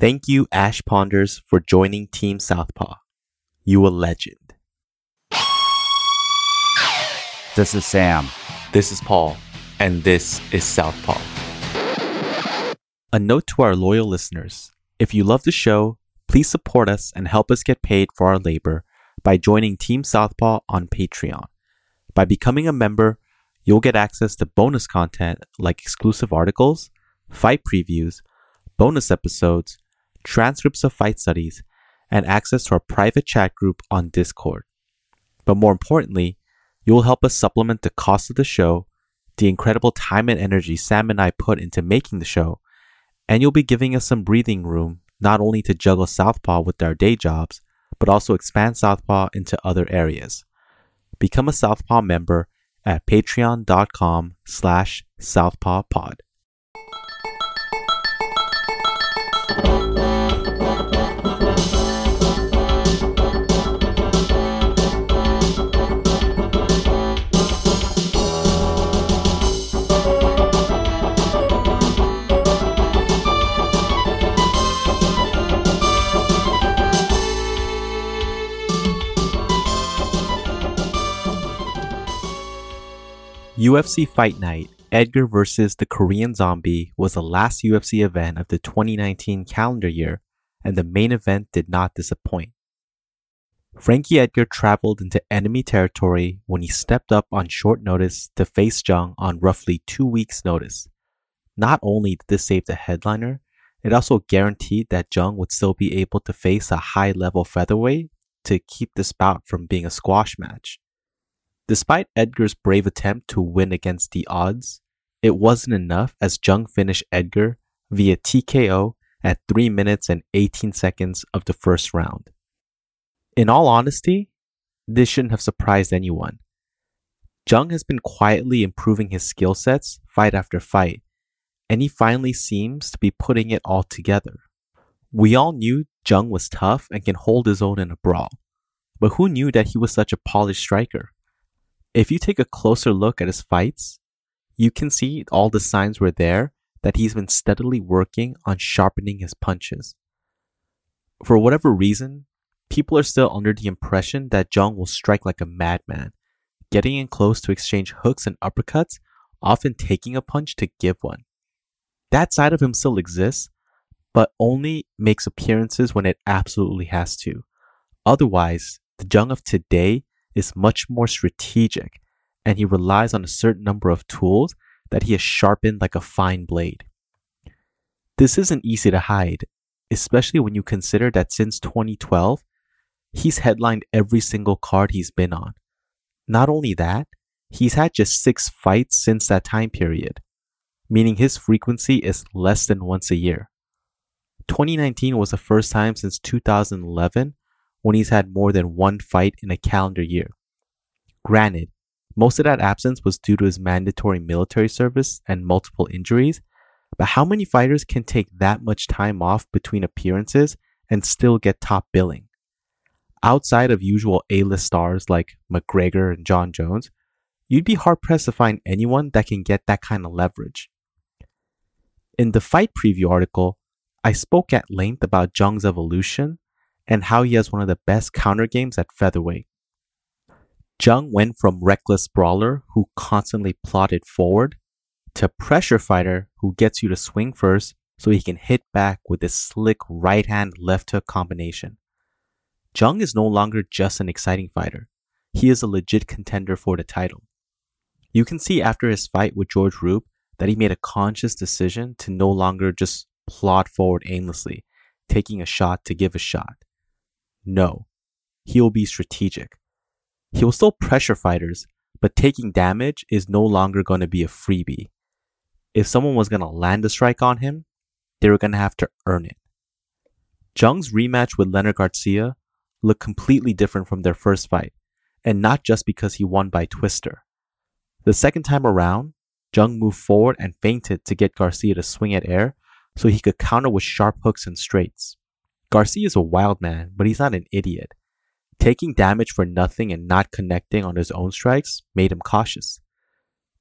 Thank you, Ash Ponders, for joining Team Southpaw. You a legend. This is Sam. This is Paul, and this is Southpaw. A note to our loyal listeners if you love the show, please support us and help us get paid for our labor by joining Team Southpaw on Patreon. By becoming a member, you'll get access to bonus content like exclusive articles, fight previews, bonus episodes, transcripts of fight studies, and access to our private chat group on Discord. But more importantly, you will help us supplement the cost of the show, the incredible time and energy Sam and I put into making the show, and you'll be giving us some breathing room not only to juggle Southpaw with our day jobs, but also expand Southpaw into other areas. Become a Southpaw member at patreon.com slash southpawpod. UFC Fight Night Edgar vs. the Korean Zombie was the last UFC event of the 2019 calendar year, and the main event did not disappoint. Frankie Edgar traveled into enemy territory when he stepped up on short notice to face Jung on roughly two weeks' notice. Not only did this save the headliner, it also guaranteed that Jung would still be able to face a high level featherweight to keep this bout from being a squash match. Despite Edgar's brave attempt to win against the odds, it wasn't enough as Jung finished Edgar via TKO at 3 minutes and 18 seconds of the first round. In all honesty, this shouldn't have surprised anyone. Jung has been quietly improving his skill sets fight after fight, and he finally seems to be putting it all together. We all knew Jung was tough and can hold his own in a brawl, but who knew that he was such a polished striker? If you take a closer look at his fights, you can see all the signs were there that he's been steadily working on sharpening his punches. For whatever reason, people are still under the impression that Jung will strike like a madman, getting in close to exchange hooks and uppercuts, often taking a punch to give one. That side of him still exists, but only makes appearances when it absolutely has to. Otherwise, the Jung of today is much more strategic and he relies on a certain number of tools that he has sharpened like a fine blade. This isn't easy to hide, especially when you consider that since 2012, he's headlined every single card he's been on. Not only that, he's had just six fights since that time period, meaning his frequency is less than once a year. 2019 was the first time since 2011 when he's had more than one fight in a calendar year. Granted, most of that absence was due to his mandatory military service and multiple injuries, but how many fighters can take that much time off between appearances and still get top billing? Outside of usual A list stars like McGregor and Jon Jones, you'd be hard pressed to find anyone that can get that kind of leverage. In the fight preview article, I spoke at length about Jung's evolution and how he has one of the best counter games at featherweight. Jung went from reckless brawler who constantly plodded forward to pressure fighter who gets you to swing first so he can hit back with his slick right hand left hook combination. Jung is no longer just an exciting fighter. He is a legit contender for the title. You can see after his fight with George Roop that he made a conscious decision to no longer just plod forward aimlessly, taking a shot to give a shot. No, he will be strategic. He will still pressure fighters, but taking damage is no longer going to be a freebie. If someone was going to land a strike on him, they were going to have to earn it. Jung's rematch with Leonard Garcia looked completely different from their first fight, and not just because he won by twister. The second time around, Jung moved forward and feinted to get Garcia to swing at air so he could counter with sharp hooks and straights. Garcia is a wild man, but he's not an idiot. Taking damage for nothing and not connecting on his own strikes made him cautious.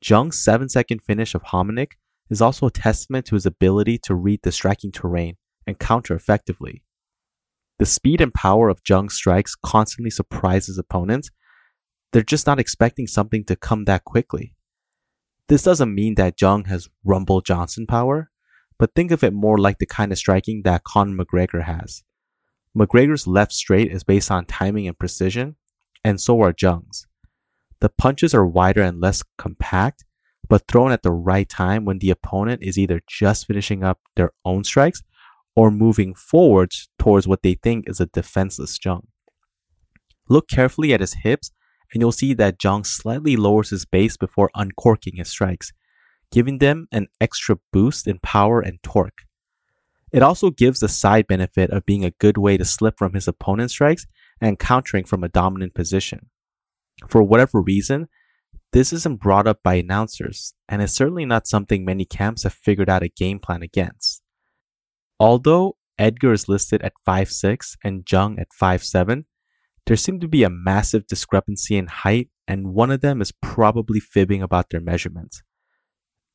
Jung's 7 second finish of Hominick is also a testament to his ability to read the striking terrain and counter effectively. The speed and power of Jung's strikes constantly surprises opponents. They're just not expecting something to come that quickly. This doesn't mean that Jung has Rumble Johnson power, but think of it more like the kind of striking that Conor McGregor has. McGregor's left straight is based on timing and precision, and so are Jung's. The punches are wider and less compact, but thrown at the right time when the opponent is either just finishing up their own strikes or moving forwards towards what they think is a defenseless Jung. Look carefully at his hips and you'll see that Jung slightly lowers his base before uncorking his strikes, giving them an extra boost in power and torque. It also gives the side benefit of being a good way to slip from his opponent's strikes and countering from a dominant position. For whatever reason, this isn't brought up by announcers, and is certainly not something many camps have figured out a game plan against. Although Edgar is listed at 5'6 and Jung at 5'7, there seemed to be a massive discrepancy in height, and one of them is probably fibbing about their measurements.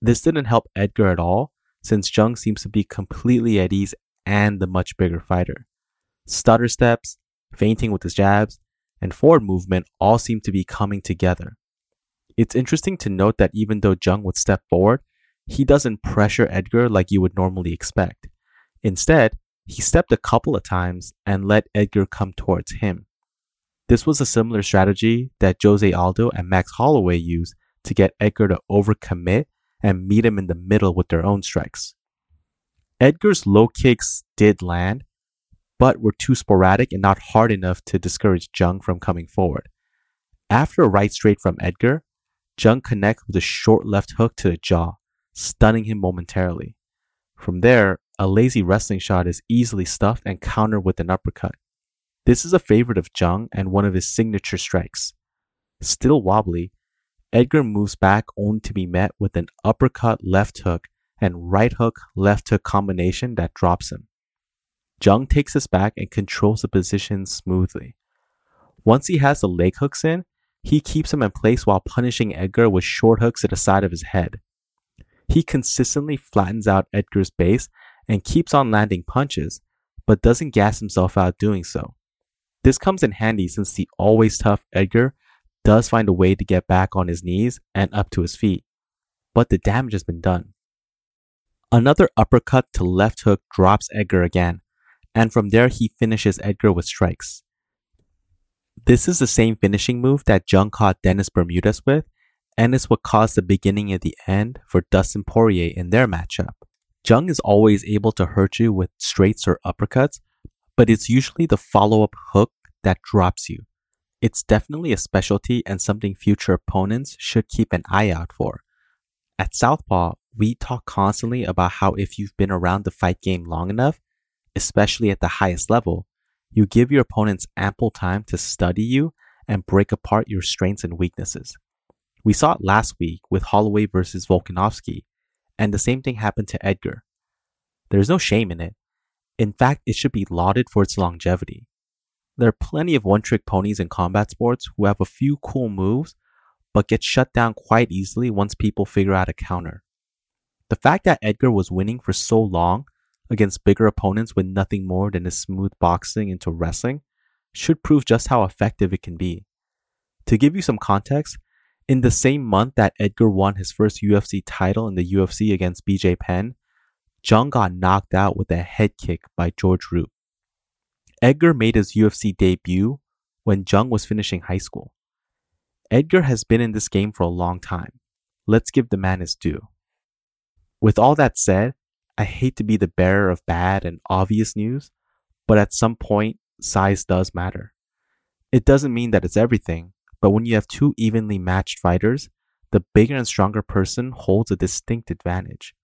This didn't help Edgar at all, since Jung seems to be completely at ease and the much bigger fighter. Stutter steps, feinting with his jabs, and forward movement all seem to be coming together. It's interesting to note that even though Jung would step forward, he doesn't pressure Edgar like you would normally expect. Instead, he stepped a couple of times and let Edgar come towards him. This was a similar strategy that Jose Aldo and Max Holloway used to get Edgar to overcommit and meet him in the middle with their own strikes. Edgar's low kicks did land, but were too sporadic and not hard enough to discourage Jung from coming forward. After a right straight from Edgar, Jung connects with a short left hook to the jaw, stunning him momentarily. From there, a lazy wrestling shot is easily stuffed and countered with an uppercut. This is a favorite of Jung and one of his signature strikes. Still wobbly, Edgar moves back only to be met with an uppercut left hook and right hook left hook combination that drops him. Jung takes his back and controls the position smoothly. Once he has the leg hooks in, he keeps him in place while punishing Edgar with short hooks to the side of his head. He consistently flattens out Edgar's base and keeps on landing punches, but doesn't gas himself out doing so. This comes in handy since the always tough Edgar does find a way to get back on his knees and up to his feet, but the damage has been done. Another uppercut to left hook drops Edgar again, and from there he finishes Edgar with strikes. This is the same finishing move that Jung caught Dennis Bermudez with, and is what caused the beginning of the end for Dustin Poirier in their matchup. Jung is always able to hurt you with straights or uppercuts, but it's usually the follow up hook that drops you. It's definitely a specialty and something future opponents should keep an eye out for. At Southpaw, we talk constantly about how if you've been around the fight game long enough, especially at the highest level, you give your opponents ample time to study you and break apart your strengths and weaknesses. We saw it last week with Holloway versus Volkanovski, and the same thing happened to Edgar. There's no shame in it. In fact, it should be lauded for its longevity. There are plenty of one trick ponies in combat sports who have a few cool moves, but get shut down quite easily once people figure out a counter. The fact that Edgar was winning for so long against bigger opponents with nothing more than his smooth boxing into wrestling should prove just how effective it can be. To give you some context, in the same month that Edgar won his first UFC title in the UFC against BJ Penn, Jung got knocked out with a head kick by George Roop. Edgar made his UFC debut when Jung was finishing high school. Edgar has been in this game for a long time. Let's give the man his due. With all that said, I hate to be the bearer of bad and obvious news, but at some point, size does matter. It doesn't mean that it's everything, but when you have two evenly matched fighters, the bigger and stronger person holds a distinct advantage.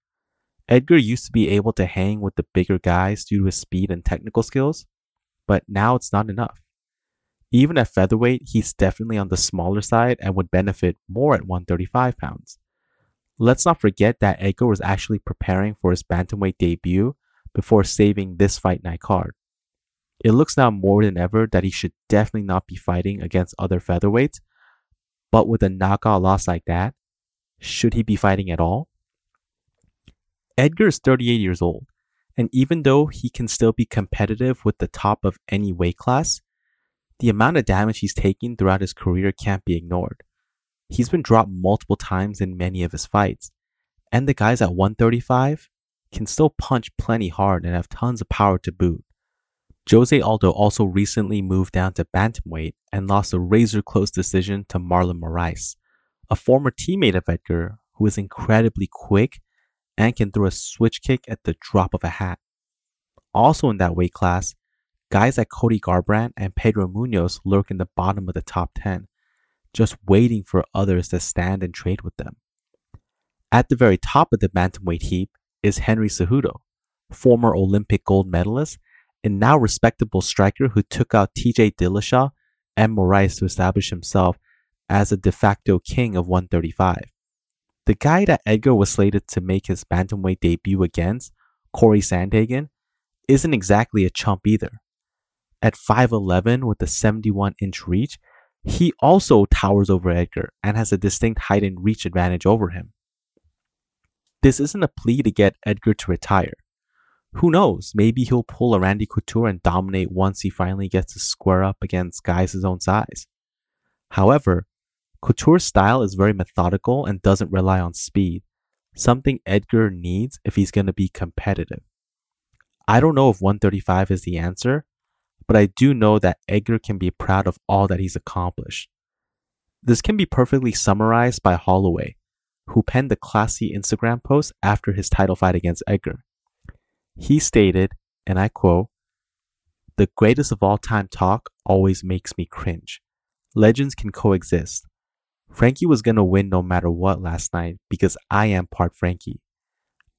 Edgar used to be able to hang with the bigger guys due to his speed and technical skills, but now it's not enough. Even at featherweight, he's definitely on the smaller side and would benefit more at 135 pounds. Let's not forget that Edgar was actually preparing for his bantamweight debut before saving this fight night card. It looks now more than ever that he should definitely not be fighting against other featherweights, but with a knockout loss like that, should he be fighting at all? Edgar is 38 years old, And even though he can still be competitive with the top of any weight class, the amount of damage he's taken throughout his career can't be ignored. He's been dropped multiple times in many of his fights, and the guys at 135 can still punch plenty hard and have tons of power to boot. Jose Aldo also recently moved down to bantamweight and lost a razor close decision to Marlon Moraes, a former teammate of Edgar who is incredibly quick and can throw a switch kick at the drop of a hat. Also in that weight class, guys like Cody Garbrandt and Pedro Munhoz lurk in the bottom of the top 10, just waiting for others to stand and trade with them. At the very top of the bantamweight heap is Henry Cejudo, former Olympic gold medalist and now respectable striker who took out TJ Dillashaw and Moraes to establish himself as a de facto king of 135. The guy that Edgar was slated to make his bantamweight debut against, Cory Sandhagen, isn't exactly a chump either. At 5'11 with a 71 inch reach, he also towers over Edgar and has a distinct height and reach advantage over him. This isn't a plea to get Edgar to retire. Who knows? Maybe he'll pull a Randy Couture and dominate once he finally gets to square up against guys his own size. However, Couture's style is very methodical and doesn't rely on speed, something Edgar needs if he's going to be competitive. I don't know if 135 is the answer, but I do know that Edgar can be proud of all that he's accomplished. This can be perfectly summarized by Holloway, who penned a classy Instagram post after his title fight against Edgar. He stated, and I quote, The greatest of all time talk always makes me cringe. Legends can coexist. Frankie was going to win no matter what last night because I am part Frankie.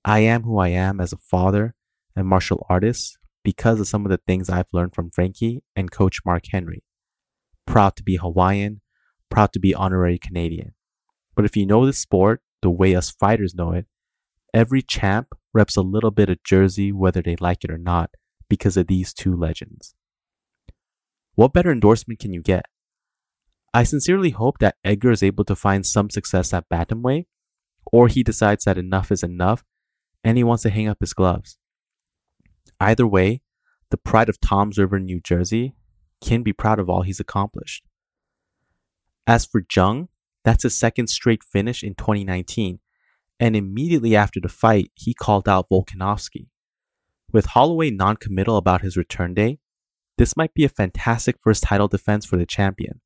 I am who I am as a father and martial artist because of some of the things I've learned from Frankie and coach Mark Henry. Proud to be Hawaiian, proud to be honorary Canadian. But if you know the sport the way us fighters know it, every champ reps a little bit of jersey whether they like it or not because of these two legends. What better endorsement can you get? I sincerely hope that Edgar is able to find some success at Bantamweight, or he decides that enough is enough and he wants to hang up his gloves. Either way, the pride of Toms River, New Jersey, can be proud of all he's accomplished. As for Jung, that's his second straight finish in 2019, and immediately after the fight, he called out Volkanovski. With Holloway non committal about his return day, this might be a fantastic first title defense for the champion.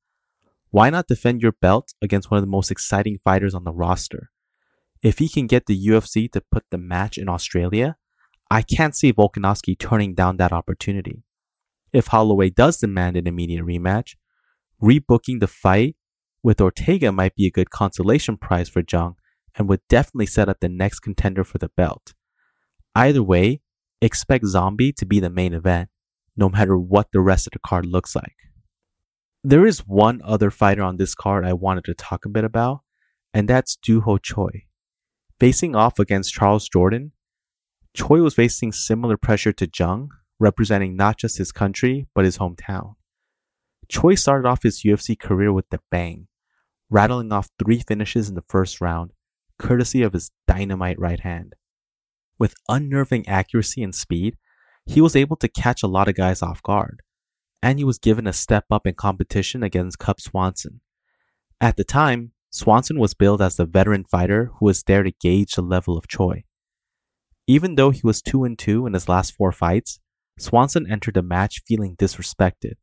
Why not defend your belt against one of the most exciting fighters on the roster? If he can get the UFC to put the match in Australia, I can't see Volkanovski turning down that opportunity. If Holloway does demand an immediate rematch, rebooking the fight with Ortega might be a good consolation prize for Jung and would definitely set up the next contender for the belt. Either way, expect Zombie to be the main event, no matter what the rest of the card looks like. There is one other fighter on this card I wanted to talk a bit about, and that's Doo Ho Choi. Facing off against Charles Jourdain, Choi was facing similar pressure to Jung, representing not just his country, but his hometown. Choi started off his UFC career with a bang, rattling off three finishes in the first round, courtesy of his dynamite right hand. With unnerving accuracy and speed, he was able to catch a lot of guys off guard, and he was given a step up in competition against Cub Swanson. At the time, Swanson was billed as the veteran fighter who was there to gauge the level of Choi. Even though he was 2 and 2 in his last four fights, Swanson entered the match feeling disrespected,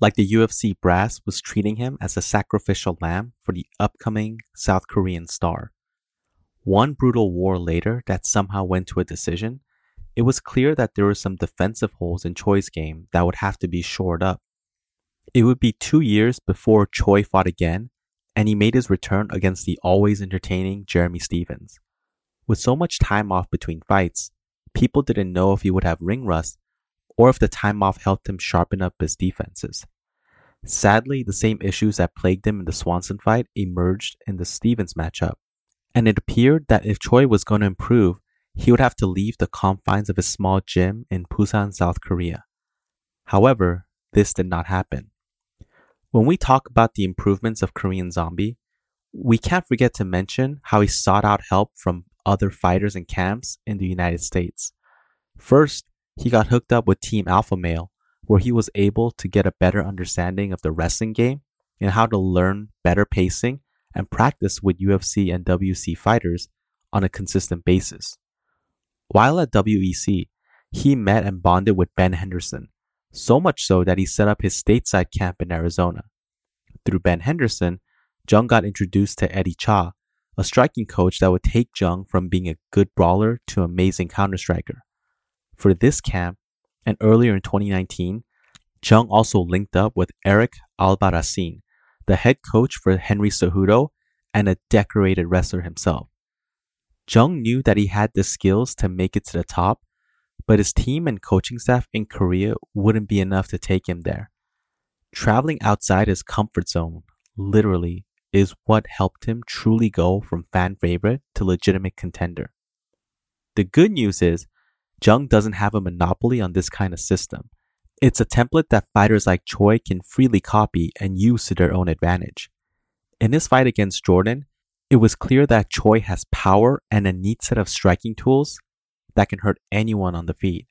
like the UFC brass was treating him as a sacrificial lamb for the upcoming South Korean star. One brutal war later that somehow went to a decision, it was clear that there were some defensive holes in Choi's game that would have to be shored up. It would be two years before Choi fought again, and he made his return against the always entertaining Jeremy Stephens. With so much time off between fights, people didn't know if he would have ring rust or if the time off helped him sharpen up his defenses. Sadly, the same issues that plagued him in the Swanson fight emerged in the Stephens matchup, and it appeared that if Choi was going to improve, he would have to leave the confines of his small gym in Busan, South Korea. However, this did not happen. When we talk about the improvements of Korean Zombie, we can't forget to mention how he sought out help from other fighters and camps in the United States. First, he got hooked up with Team Alpha Male, where he was able to get a better understanding of the wrestling game and how to learn better pacing and practice with UFC and WEC fighters on a consistent basis. While at WEC, he met and bonded with Ben Henderson, so much so that he set up his stateside camp in Arizona. Through Ben Henderson, Jung got introduced to Eddie Cha, a striking coach that would take Jung from being a good brawler to an amazing counter striker. For this camp, and earlier in 2019, Jung also linked up with Eric Albarracin, the head coach for Henry Cejudo and a decorated wrestler himself. Jung knew that he had the skills to make it to the top, but his team and coaching staff in Korea wouldn't be enough to take him there. Traveling outside his comfort zone, literally, is what helped him truly go from fan favorite to legitimate contender. The good news is, Jung doesn't have a monopoly on this kind of system. It's a template that fighters like Choi can freely copy and use to their own advantage. In his fight against Jourdain, it was clear that Choi has power and a neat set of striking tools that can hurt anyone on the feet.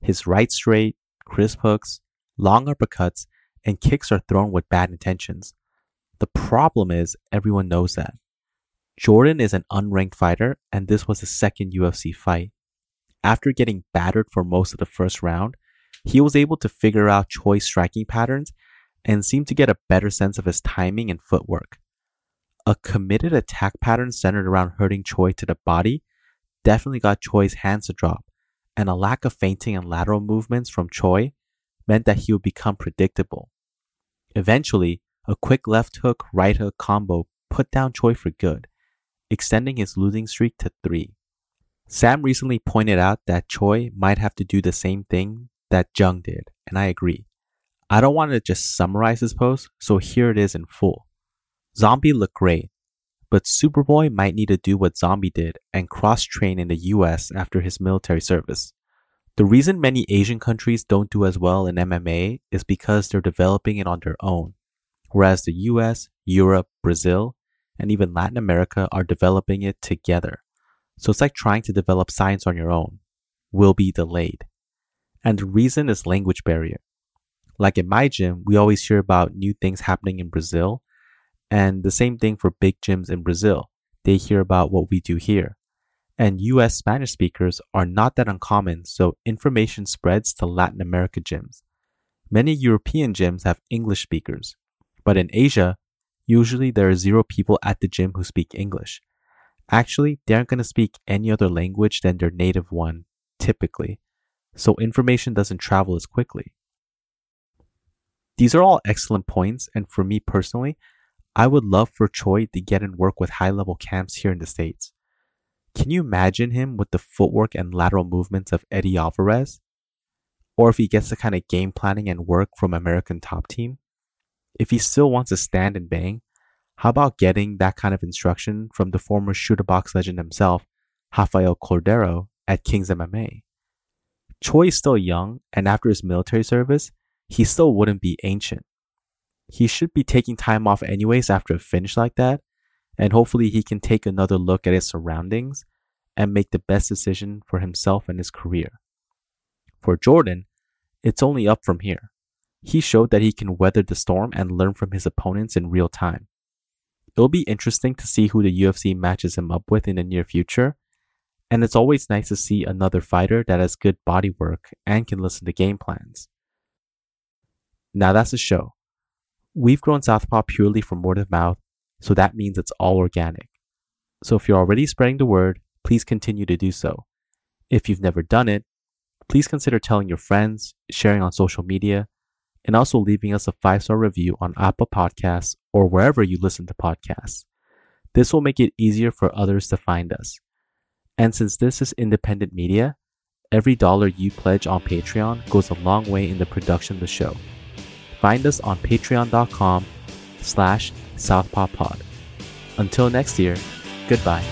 His right straight, crisp hooks, long uppercuts, and kicks are thrown with bad intentions. The problem is, everyone knows that. Jourdain is an unranked fighter, and this was his second UFC fight. After getting battered for most of the first round, he was able to figure out Choi's striking patterns and seemed to get a better sense of his timing and footwork. A committed attack pattern centered around hurting Choi to the body definitely got Choi's hands to drop, and a lack of feinting and lateral movements from Choi meant that he would become predictable. Eventually, a quick left hook, right hook combo put down Choi for good, extending his losing streak to three. Sam recently pointed out that Choi might have to do the same thing that Jung did, and I agree. I don't want to just summarize his post, so here it is in full. Zombie looked great, but Superboy might need to do what Zombie did and cross train in the US after his military service. The reason many Asian countries don't do as well in MMA is because they're developing it on their own, whereas the US, Europe, Brazil, and even Latin America are developing it together. So it's like trying to develop science on your own, will be delayed. And the reason is language barrier. Like in my gym, we always hear about new things happening in Brazil and the same thing for big gyms in Brazil. They hear about what we do here. And US Spanish speakers are not that uncommon, so information spreads to Latin America gyms. Many European gyms have English speakers, but in Asia, usually there are zero people at the gym who speak English. Actually, they aren't going to speak any other language than their native one, typically, so information doesn't travel as quickly. These are all excellent points, and for me personally, I would love for Choi to get and work with high level camps here in the States. Can you imagine him with the footwork and lateral movements of Eddie Alvarez? Or if he gets the kind of game planning and work from American Top Team? If he still wants to stand and bang, how about getting that kind of instruction from the former Chute Boxe legend himself, Rafael Cordero, at Kings MMA? Choi is still young, and after his military service, he still wouldn't be ancient he should be taking time off anyways after a finish like that. And hopefully he can take another look at his surroundings and make the best decision for himself and his career. For Jourdain, it's only up from here. He showed that he can weather the storm and learn from his opponents in real time. It'll be interesting to see who the UFC matches him up with in the near future, and it's always nice to see another fighter that has good body work and can listen to game plans. Now that's the show. We've grown Southpaw purely from word of mouth, so that means it's all organic. So if you're already spreading the word, please continue to do so. If you've never done it, please consider telling your friends, sharing on social media, and also leaving us a five star review on Apple Podcasts or wherever you listen to podcasts. This will make it easier for others to find us. And since this is independent media, every dollar you pledge on Patreon goes a long way in the production of the show. Find us on patreon.com slash southpawpod. Until next year, goodbye.